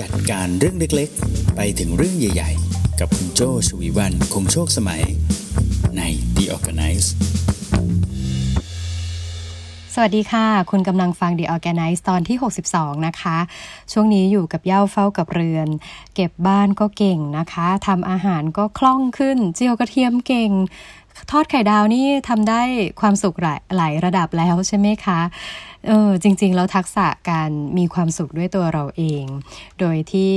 จัดการเรื่องเล็กๆ ไปถึงเรื่องใหญ่ๆ กับคุณโจชวีวันคงโชคสมัยใน The Organize สวัสดีค่ะ คุณกำลังฟัง The Organize ตอนที่ 62 นะคะ ช่วงนี้อยู่กับเย่าเฝ้ากับเรือน เก็บบ้านก็เก่งนะคะทำอาหารก็คล่องขึ้น เจียวกระเทียมเก่งทอดไข่ดาวนี่ทำได้ความสุขหลายหลายระดับแล้วใช่ไหมคะเออจริง ๆ แล้วทักษะการมีความสุขด้วยตัวเราเอง โดยที่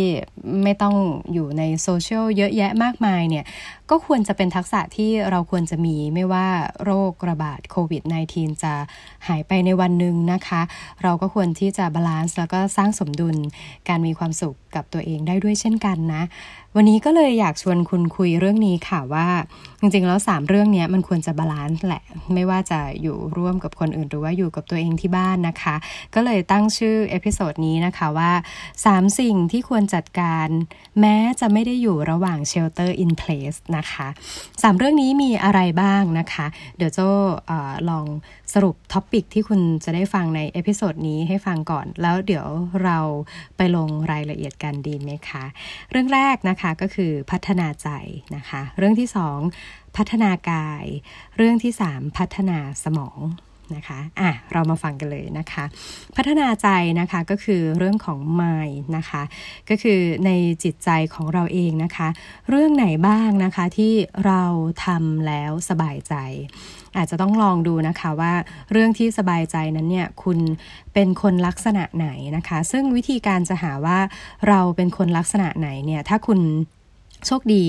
ไม่ต้องอยู่ในโซเชียลเยอะแยะมากมายเนี่ยก็ควรจะเป็นทักษะที่เราควรจะมีไม่ว่าโรคระบาดโควิด -19 จะหายไปในวันหนึ่งนะคะ เราก็ควรที่จะ balance แล้วก็สร้างสมดุลการมีความสุขกับตัวเองได้ด้วยเช่นกันนะ วันนี้ก็เลยอยากชวนคุณคุยเรื่องนี้ค่ะว่า จริงๆ แล้ว 3 เรื่องนี้มันควรจะ balance แหละ ไม่ว่าจะอยู่ร่วมกับคนอื่นหรือว่าอยู่กับตัวเองที่บ้านนะคะ ก็เลยตั้งชื่อ episode นี้นะคะว่า 3 สิ่งที่ควรจัดการแม้จะไม่ได้อยู่ระหว่าง shelter in place นะคะ 3 เรื่องนี้มีอะไรบ้างนะคะ เดี๋ยวโจ้ลองสรุป topic ที่คุณจะได้ฟังใน episode นี้ให้ฟังก่อน แล้วเดี๋ยวเราไปลงรายละเอียดกันดีไหมคะ เรื่องแรกนะคะก็คือพัฒนาใจนะคะ เรื่องที่ 2 พัฒนากาย เรื่องที่ 3 พัฒนาสมอง นะคะอะเรามาฟังกันเลยนะคะ พัฒนาใจนะคะก็คือเรื่องของ mind นะคะ ก็คือในจิตใจของเราเองนะคะ เรื่องไหนบ้างนะคะที่เราทำแล้วสบายใจ อาจจะต้องลองดูนะคะว่าเรื่องที่สบายใจนั้นเนี่ยคุณเป็นคนลักษณะไหนนะคะ ซึ่งวิธีการจะหาว่าเราเป็นคนลักษณะไหนเนี่ยถ้าคุณโชคดี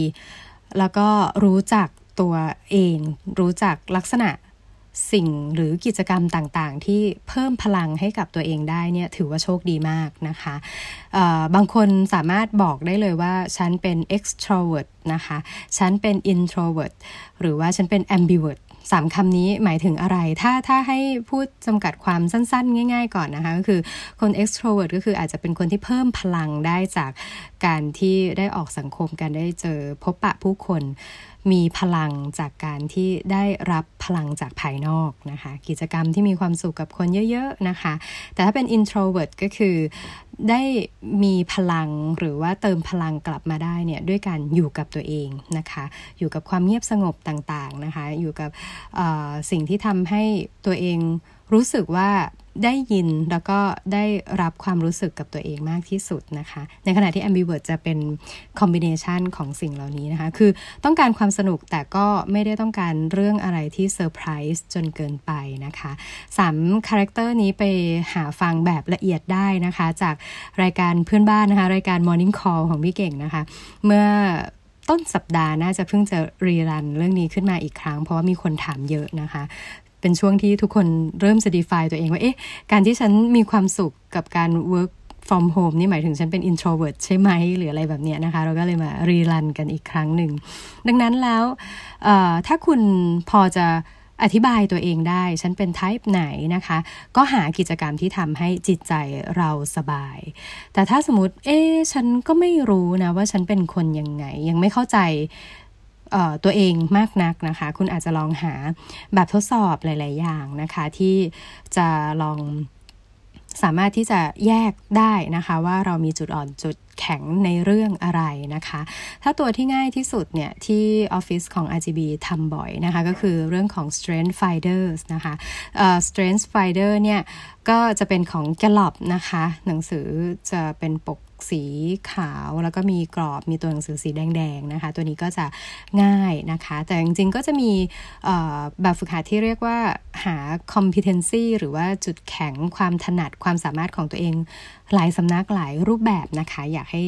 แล้วก็รู้จักตัวเอง รู้จักลักษณะ สิ่งหรือกิจกรรมต่างๆ ที่เพิ่มพลังให้กับตัวเองได้เนี่ยถือว่าโชคดีมากนะคะบางคนสามารถบอกได้เลยว่า ฉันเป็น extrovert นะคะ ฉันเป็น introvert หรือว่าฉันเป็น ambivert สามคำนี้หมายถึงอะไร ถ้าถ้าให้พูดจำกัดความสั้นๆ ง่าย ๆ ก่อนนะคะ ก็คือคน extrovert ก็คืออาจจะเป็นคนที่เพิ่มพลังได้จากการที่ได้ออกสังคมการได้เจอพบปะผู้คนมีพลังจากการที่ได้รับพลังจากภายนอกนะคะ กิจกรรมที่มีความสุขกับคนเยอะ ๆ นะคะ แต่ถ้าเป็น introvert ก็คือได้มีพลังหรือว่าเติมพลังกลับมาได้เนี่ยด้วยการอยู่กับตัวเองนะคะ อยู่กับความเงียบสงบต่างๆนะคะ อยู่กับสิ่งที่ทำให้ตัวเองรู้สึกว่า ได้ยินแล้วก็ได้รับความรู้สึกกับตัวเองมากที่สุดนะคะ ในขณะที่ ambivert จะเป็น combination ของสิ่งเหล่านี้นะคะ คือต้องการความสนุกแต่ก็ไม่ได้ต้องการเรื่องอะไรที่เซอร์ไพรส์จนเกินไปนะคะสาม character นี้ไปหาฟังแบบละเอียดได้นะคะ จากรายการเพื่อนบ้านนะคะ รายการ Morning Call ของพี่เก่งนะคะ เมื่อต้นสัปดาห์น่าจะเพิ่งจะรีรันเรื่องนี้ขึ้นมาอีกครั้ง เพราะว่ามีคนถามเยอะนะคะ เป็นช่วงที่ทุกคนเริ่มจะ define ตัวเองว่า เอ๊ะ การที่ฉันมีความสุขกับการ work from home นี่หมายถึงฉันเป็น introvert ใช่ไหม หรืออะไรแบบเนี้ยนะคะ เราก็เลยมารีรันกันอีกครั้งหนึ่ง ดังนั้นแล้วถ้าคุณพอจะอธิบายตัวเองได้ ฉันเป็น type ไหนนะคะ ก็หากิจกรรมที่ทำให้จิตใจเราสบาย แต่ถ้าสมมติ เอ๊ฉันก็ไม่รู้นะว่าฉันเป็นคนยังไง ยังไม่เข้าใจ ตัวเองมากนักนะคะ คุณอาจจะลองหาแบบทดสอบหลาย ๆ อย่างนะคะ ที่จะลองสามารถที่จะแยกได้นะคะ ว่าเรามีจุดอ่อนจุดแข็งในเรื่องอะไรนะคะ ถ้าตัวที่ง่ายที่สุดเนี่ย ที่ออฟฟิศของ RGB ทำบ่อยนะคะ ก็คือเรื่องของ Strength Finders นะคะ Strength Finder เนี่ย ก็จะเป็นของ Gallup นะคะ หนังสือจะเป็นปก สีขาวแล้วก็มีกรอบมีตัวหนังสือสีแดงๆนะคะ ตัวนี้ก็จะง่ายนะคะ แต่จริงๆก็จะมีแบบฝึกหัดที่เรียกว่าหา competency หรือว่าจุดแข็งความถนัดความสามารถของตัวเองหลายสำนักหลายรูปแบบนะคะ อยากให้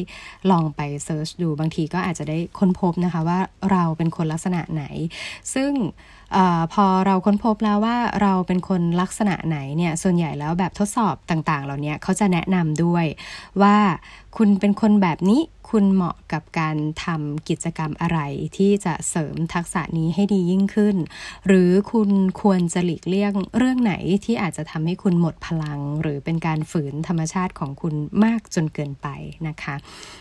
ลองไปเซิร์ชดูบางทีก็อาจจะได้ค้นพบนะคะว่าเราเป็นคนลักษณะไหน ซึ่งอพอเราค้นพบแล้วว่าเราเป็นคนลักษณะไหนเนี่ยส่วนใหญ่แล้วแบบทดสอบต่างๆ เหล่านี้เขาจะแนะนำด้วยว่า คุณเป็นคนแบบนี้คุณเหมาะกับการทำกิจกรรมอะไรที่จะเสริมทักษะนี้ให้ดียิ่งขึ้น หรือคุณควรจะหลีกเลี่ยงเรื่องไหนที่อาจจะทำให้คุณหมดพลัง หรือเป็นการฝืนธรรมชาติของคุณมากจนเกินไปนะคะ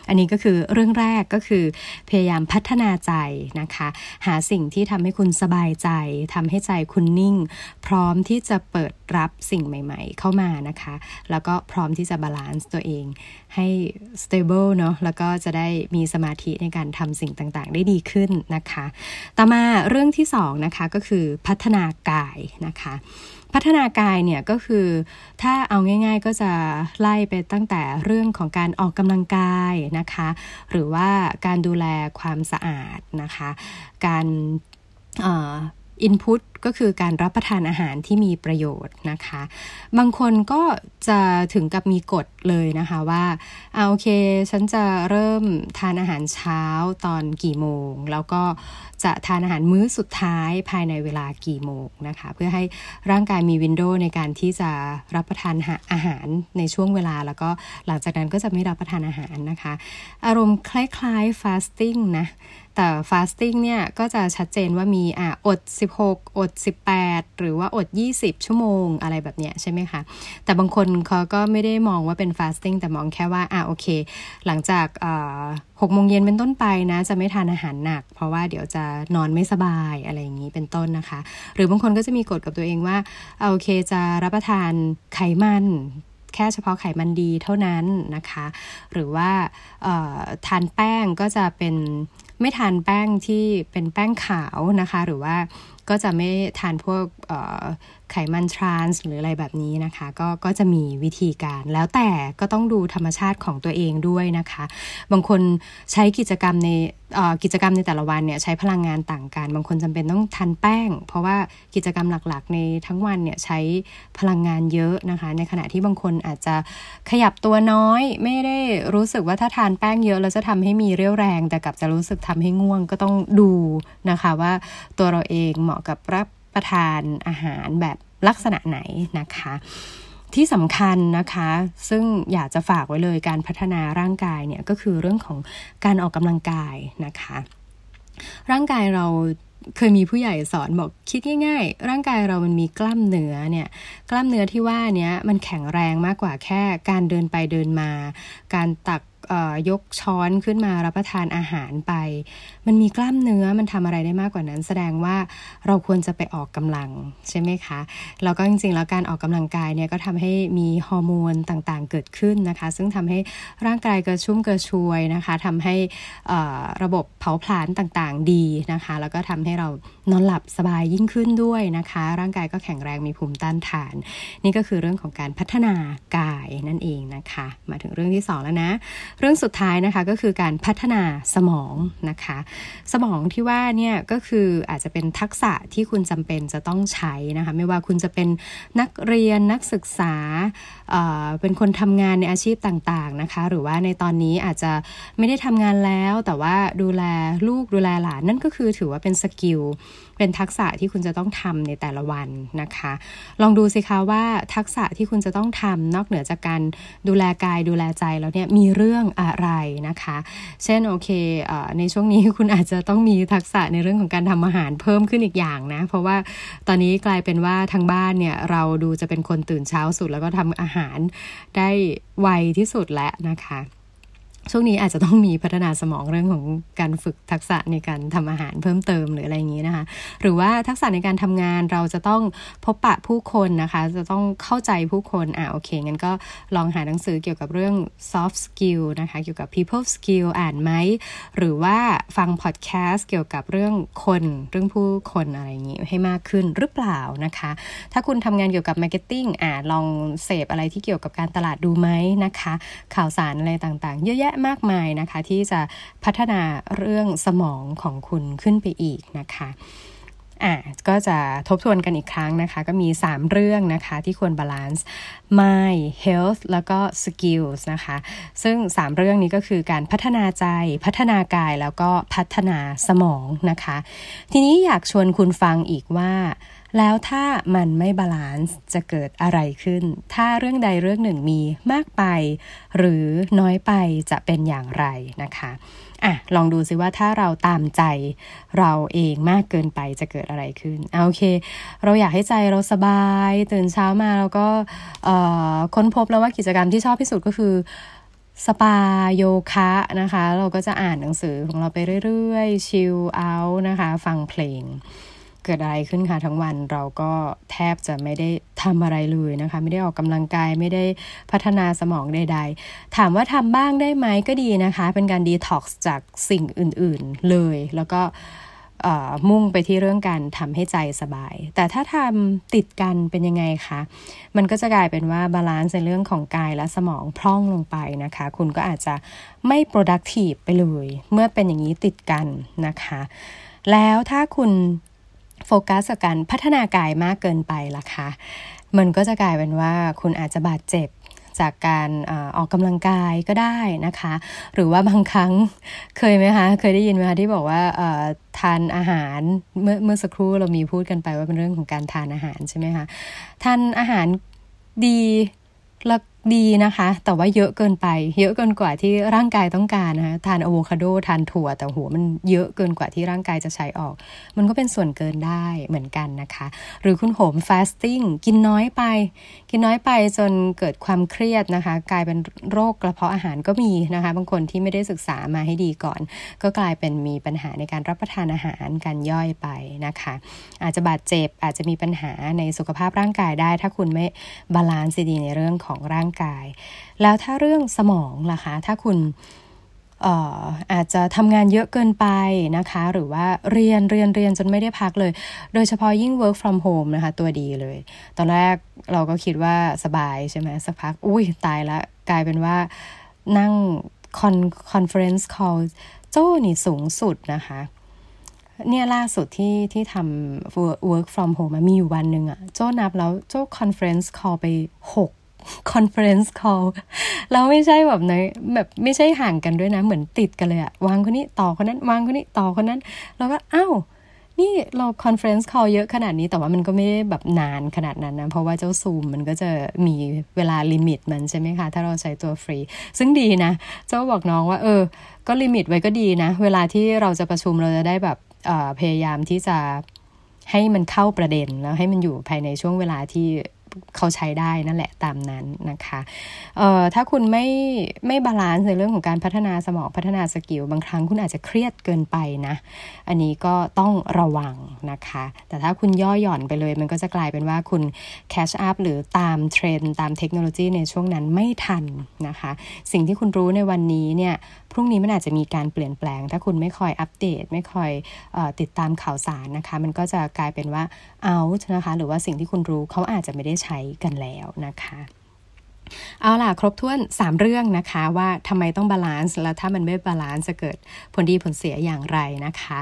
อันนี้ก็คือเรื่องแรกก็คือ พยายามพัฒนาใจนะคะ หาสิ่งที่ทำให้คุณสบายใจทำให้ใจคุณนิ่ง พร้อมที่จะเปิดรับสิ่งใหม่ ๆ เข้ามานะคะ แล้วก็พร้อมที่จะ balance ตัวเองให้ stable เนาะแล้วก็จะได้มีสมาธิในการทำสิ่งต่างๆ ได้ดีขึ้นนะคะ ต่อมาเรื่องที่สองนะคะก็คือพัฒนากายนะคะพัฒนากายเนี่ยก็คือถ้าเอาง่าย ๆ ก็จะไล่ไปตั้งแต่เรื่องของการออกกำลังกายนะคะ หรือว่าการดูแลความสะอาดนะคะ การอินพุต ก็คือการรับประทานอาหารที่มีประโยชน์นะคะ บางคนก็จะถึงกับมีกฎเลยนะคะว่าเอาโอเค ฉันจะเริ่มทานอาหารเช้าตอนกี่โมง แล้วก็จะทานอาหารมื้อสุดท้ายภายในเวลากี่โมงนะคะ เพื่อให้ร่างกายมีวินโดว์ในการที่จะรับประทานอาหารในช่วงเวลา แล้วก็หลังจากนั้นก็จะไม่รับประทานอาหารนะคะ อารมณ์คล้ายๆ fasting นะแต่ fasting เนี่ยก็จะชัดเจนว่ามีอะอด 16 อด18 หรือว่าอด 20 ชั่วโมงอะไรแบบเนี้ยใช่ไหมคะ แต่บางคนเขาก็ไม่ได้มองว่าเป็น fasting แต่มองแค่ว่า อะโอเค หลังจากหกโมงเย็นเป็นต้นไปนะ จะไม่ทานอาหารหนัก เพราะว่าเดี๋ยวจะนอนไม่สบายอะไรอย่างนี้เป็นต้นนะคะ หรือบางคนก็จะมีกฎกับตัวเองว่าโอเคจะรับประทานไขมันแค่เฉพาะไขมันดีเท่านั้นนะคะ หรือว่าทานแป้งก็จะเป็นไม่ทานแป้งที่เป็นแป้งขาวนะคะ หรือว่า ก็จะไม่ทานพวกไขมันทรานส์หรืออะไรแบบนี้นะคะ ก็ก็จะมีวิธีการ แล้วแต่ก็ต้องดูธรรมชาติของตัวเองด้วยนะคะ บางคนใช้กิจกรรมในกิจกรรมในแต่ละวันเนี่ยใช้พลังงานต่างกัน บางคนจำเป็นต้องทานแป้ง เพราะว่ากิจกรรมหลักๆ ในทั้งวันเนี่ยใช้พลังงานเยอะนะคะ ในขณะที่บางคนอาจจะขยับตัวน้อย ไม่ได้รู้สึกว่าถ้าทานแป้งเยอะแล้วจะทำให้มีเรี่ยวแรง แต่กลับจะรู้สึกทำให้ง่วงก็ต้องดูนะคะว่าตัวเราเองเหมาะกับรับประทานอาหารแบบลักษณะไหนนะคะ ที่สำคัญนะคะ ซึ่งอยากจะฝากไว้เลยการพัฒนาร่างกายเนี่ยก็คือเรื่องของการออกกำลังกายนะคะ ร่างกายเราเคยมีผู้ใหญ่สอนบอกคิดง่ายๆ ร่างกายเรามันมีกล้ามเนื้อเนี่ยกล้ามเนื้อที่ว่านี้มันแข็งแรงมากกว่าแค่การเดินไปเดินมา การตัก ยกช้อนขึ้นมารับประทานอาหารไป มันมีกล้ามเนื้อมันทำอะไรได้มากกว่านั้น แสดงว่าเราควรจะไปออกกำลังใช่ไหมคะแล้วก็จริงๆแล้วการออกกำลังกายเนี่ยก็ทำให้มีฮอร์โมนต่างๆเกิดขึ้นนะคะ ซึ่งทำให้ร่างกายกระชุ่มกระชวยนะคะทำให้ระบบเผาผลาญต่างๆดีนะคะ แล้วก็ทำให้เรานอนหลับสบายยิ่งขึ้นด้วยนะคะ ร่างกายก็แข็งแรงมีภูมิต้านทาน นี่ก็คือเรื่องของการพัฒนากายนั่นเองนะคะ มาถึงเรื่องที่ 2 แล้วนะเรื่องสุดท้ายนะคะก็คือการพัฒนาสมองนะคะ สมองที่ว่าเนี่ยก็คืออาจจะเป็นทักษะที่คุณจำเป็นจะต้องใช้นะคะไม่ว่าคุณจะเป็นนักเรียนนักศึกษาเเป็นคนทำงานในอาชีพต่างๆนะคะ หรือว่าในตอนนี้อาจจะไม่ได้ทำงานแล้วแต่ว่าดูแลลูกดูแลหลานนั่นก็คือถือว่าเป็นสกิลเป็นทักษะที่คุณจะต้องทำในแต่ละวันนะคะ ลองดูสิคะว่าทักษะที่คุณจะต้องทำนอกเหนือจากการดูแลกายดูแลใจแล้วเนี่ยมีเรื่องอะไรนะคะ เช่นโอเคอในช่วงนี้คุณอาจจะต้องมีทักษะในเรื่องของการทำอาหารเพิ่มขึ้นอีกอย่างนะ เพราะว่าตอนนี้กลายเป็นว่าทางบ้านเนี่ยเราดูจะเป็นคนตื่นเช้าสุด แล้วก็ทำอาหารได้ไวที่สุดแล้วนะคะ ช่วงนี้อาจจะต้องมีพัฒนาสมองเรื่องของการฝึกทักษะในการทำอาหารเพิ่มเติมหรืออะไรอย่างนี้นะคะ หรือว่าทักษะในการทำงานเราจะต้องพบปะผู้คนนะคะ จะต้องเข้าใจผู้คนอ่าโอเคงั้นก็ลองหาหนังสือเกี่ยวกับเรื่อง soft skill นะคะ เกี่ยวกับ people skill อ่านไหม หรือว่าฟังพอดแคสต์เกี่ยวกับเรื่องคนเรื่องผู้คนอะไรอย่างนี้ให้มากขึ้นหรือเปล่านะคะ ถ้าคุณทำงานเกี่ยวกับ marketing อ่าลองเสพอะไรที่เกี่ยวกับการตลาดดูไหมนะคะ ข่าวสารอะไรต่างๆ เยอะแยะมากมายนะคะ ที่จะพัฒนาเรื่องสมองของคุณขึ้นไปอีกนะคะ อะก็จะทบทวนกันอีกครั้งนะคะ ก็มี 3 เรื่องนะคะที่ควรบาลานซ์ mind health แล้วก็ skills นะคะ ซึ่ง 3 เรื่องนี้ก็คือการพัฒนาใจพัฒนากายแล้วก็พัฒนาสมองนะคะ ทีนี้อยากชวนคุณฟังอีกว่า แล้วถ้ามันไม่บาลานซ์จะเกิดอะไรขึ้น ถ้าเรื่องใดเรื่องหนึ่งมีมากไป หรือน้อยไปจะเป็นอย่างไรนะคะ อะลองดูซิว่าถ้าเราตามใจเราเองมากเกินไปจะเกิดอะไรขึ้นเอาโอเค เราอยากให้ใจเราสบาย ตื่นเช้ามาเราก็ค้นพบแล้วว่ากิจกรรมที่ชอบที่สุดก็คือสปาโยคะนะคะ เราก็จะอ่านหนังสือของเราไปเรื่อยๆ chill out นะคะ ฟังเพลง เกิดอะไรขึ้นคะทั้งวันเราก็แทบจะไม่ได้ทำอะไรเลยนะคะ ไม่ได้ออกกำลังกายไม่ได้พัฒนาสมองใด ๆ ถามว่าทำบ้างได้ไหมก็ดีนะคะ เป็นการดีท็อกซ์จากสิ่งอื่นๆเลย แล้วก็มุ่งไปที่เรื่องการทำให้ใจสบาย แต่ถ้าทำติดกันเป็นยังไงคะ มันก็จะกลายเป็นว่า balance ในเรื่องของกายและสมองพร่องลงไปนะคะ คุณก็อาจจะไม่ productive ไปเลย เมื่อเป็นอย่างนี้ติดกันนะคะ แล้วถ้าคุณ โฟกัสกับการพัฒนากายมากเกินไปล่ะคะมันก็จะกลายเป็นว่าคุณอาจจะบาดเจ็บจากการออกกำลังกายก็ได้นะคะ หรือว่าบางครั้งเคยไหมคะเคยได้ยินไหมคะที่บอกว่าทานอาหารเมื่อเมื่อสักครู่เรามีพูดกันไปว่าเป็นเรื่องของการทานอาหารใช่ไหมคะทานอาหารดีแล้ว ดีนะคะ แต่ว่าเยอะเกินไป เยอะเกินกว่าที่ร่างกายต้องการนะคะทานอะโวคาโดทานถั่ว แต่หัวมันเยอะเกินกว่าที่ร่างกายจะใช้ออก มันก็เป็นส่วนเกินได้เหมือนกันนะคะ หรือคุณโหมฟาสติ้งกินน้อยไป กินน้อยไปจนเกิดความเครียดนะคะ กลายเป็นโรคกระเพาะอาหารก็มีนะคะ บางคนที่ไม่ได้ศึกษามาให้ดีก่อน ก็กลายเป็นมีปัญหาในการรับประทานอาหารการย่อยไปนะคะ อาจจะบาดเจ็บอาจจะมีปัญหาในสุขภาพร่างกายได้ ถ้าคุณไม่ balance ดีในเรื่องของร่างกาย แล้วถ้าเรื่องสมองล่ะคะ ถ้าคุณอาจจะทำงานเยอะเกินไปนะคะ หรือว่าเรียนเรียนเรียนจนไม่ได้พักเลย โดยเฉพาะยิ่ง work from home นะคะ ตัวดีเลย ตอนแรกเราก็คิดว่าสบายใช่ไหมสักพัก อุ้ยตายละกลายเป็นว่านั่ง con conference call โจ้นี่สูงสุดนะคะ เนี่ยล่าสุดที่ที่ทำ work from home มีอยู่วันหนึ่งอะโจ้นับแล้วโจ้ conference call ไปหก conference call เราไม่ใช่แบบในแบบไม่ใช่ห่างกันด้วยนะ เหมือนติดกันเลยอะวางคนนี้ต่อคนนั้น วางคนนี้ต่อคนนั้น แล้วก็อ้าวนี่เรา conference call เยอะขนาดนี้แต่ว่ามันก็ไม่ได้แบบนานขนาดนั้นนะ เพราะว่าเจ้าซูมมันก็จะมีเวลา limit มันใช่ไหมคะ ถ้าเราใช้ตัวฟรี ซึ่งดีนะ โจ้บอกน้องว่า เออ ก็ limit ไว้ก็ดีนะ เวลาที่เราจะประชุมเราจะได้แบบพยายามที่จะให้มันเข้าประเด็นแล้วให้มันอยู่ภายในช่วงเวลาที่ เขาใช้ได้นั่นแหละตามนั้นนะคะเอ่อถ้าคุณไม่ไม่ balance ในเรื่องของการพัฒนาสมองพัฒนา skill บางครั้งคุณอาจจะเครียดเกินไปนะ อันนี้ก็ต้องระวังนะคะ แต่ถ้าคุณย่อหย่อนไปเลย มันก็จะกลายเป็นว่าคุณ catch up หรือตามเทรนด์ตามเทคโนโลยีในช่วงนั้นไม่ทันนะคะ สิ่งที่คุณรู้ในวันนี้เนี่ยพรุ่งนี้มันอาจจะมีการเปลี่ยนแปลง ถ้าคุณไม่คอยอัปเดต ไม่คอยอติดตามข่าวสารนะคะ มันก็จะกลายเป็นว่า out นะคะ หรือว่าสิ่งที่คุณรู้เขาอาจจะไม่ได้ใช้กันแล้วนะคะเอาล่ะ ครบถ้วน 3 เรื่องนะคะ ว่าทำไมต้อง balance แล้วถ้ามันไม่ balance จะเกิดผลดีผลเสียอย่างไรนะคะ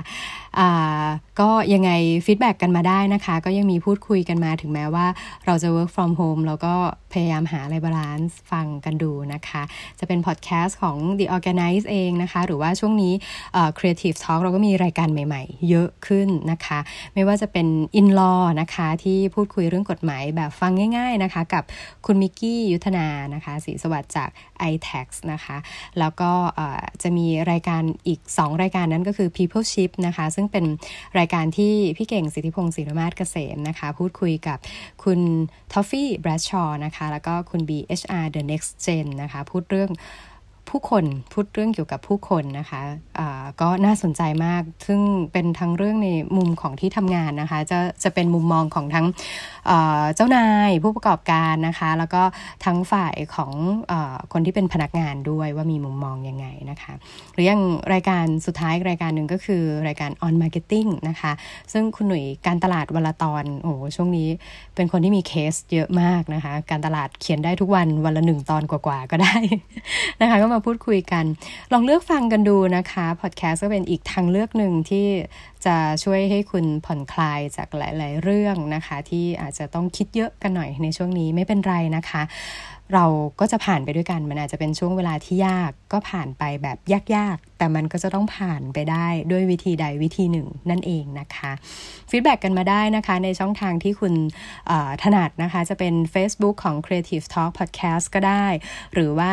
ก็ยังไง feedback กันมาได้นะคะ ก็ยังมีพูดคุยกันมาถึงแม้ว่าเราจะ work from home แล้วก็พยายามหาอะไร balance ฟังกันดูนะคะ จะเป็นพอดแคสต์ของ The ORGANICE เองนะคะ หรือว่าช่วงนี้ Creative Talk เราก็มีรายการใหม่ๆ เยอะขึ้นนะคะ ไม่ว่าจะเป็น In Law นะคะที่พูดคุยเรื่องกฎหมายแบบฟังง่ายๆนะคะ กับคุณมิกกี้ยุทธนานะคะสีสวัสดิ์จาก iTax นะคะ แล้วก็จะมีรายการอีก 2 รายการนั้นก็คือ People Ship นะคะซึ่งเป็นรายการที่พี่เก่งสิทธิพงศ์ศิรมาศเกษมนะคะ พูดคุยกับคุณทอฟฟี่แบรชชอนะคะ แล้วก็คุณ BHR The Next Gen นะคะ พูดเรื่อง ผู้คนพูดเรื่องเกี่ยวกับผู้คนนะคะะก็น่าสนใจมาก ซึ่งเป็นทั้งเรื่องในมุมของที่ทำงานนะคะ จะจะเป็นมุมมองของทั้งเจ้านายผู้ประกอบการนะคะ แล้วก็ทั้งฝ่ายของอคนที่เป็นพนักงานด้วยว่ามีมุมมองยังไงนะคะ หรืออย่างรายการสุดท้ายรายการหนึ่งก็คือรายการ on marketing นะคะ ซึ่งคุณหนุ่ยการตลาดวันละตอนโอ้ช่วงนี้เป็นคนที่มีเคสเยอะมากนะคะ การตลาดเขียนได้ทุกวันวันละหนึ่งตอนกว่าๆก็ได้นะคะก็มาพูดคุยกัน ลองเลือกฟังกันดูนะคะพอดแคสต์ก็เป็นอีกทางเลือกหนึ่งที่จะช่วยให้คุณผ่อนคลายจากหลาย ๆ เรื่องนะคะ ที่อาจจะต้องคิดเยอะกันหน่อยในช่วงนี้ไม่เป็นไรนะคะ เราก็จะผ่านไปด้วยกัน มันอาจจะเป็นช่วงเวลาที่ยากก็ผ่านไปแบบยากๆ แต่มันก็จะต้องผ่านไปได้ด้วยวิธีใดวิธีหนึ่งนั่นเองนะคะ feedback กันมาได้นะคะในช่องทางที่คุณถนัดนะคะ จะเป็น Facebook ของ Creative Talk Podcast ก็ได้ หรือว่า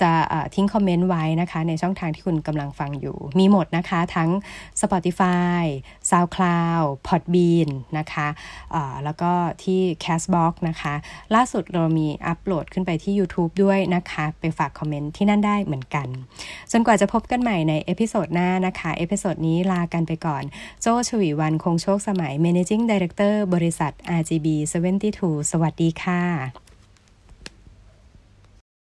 จะทิ้งคอมเมนต์ไว้นะคะ ในช่องทางที่คุณกำลังฟังอยู่ มีหมดนะคะทั้ง Spotify SoundCloud Podbean นะคะแล้วก็ที่ Castbox นะคะ ล่าสุดเรามีอัปโหลดขึ้นไปที่ YouTube ด้วยนะคะ ไปฝากคอมเมนต์ที่นั่นได้เหมือนกัน จนกว่าจะพบกันใหม่ใน episode หน้านะคะ episode นี้ลากันไปก่อน โจ้ ฉวีวรรณ คงโชคสมัย Managing Director บริษัท RGB 72 สวัสดีค่ะ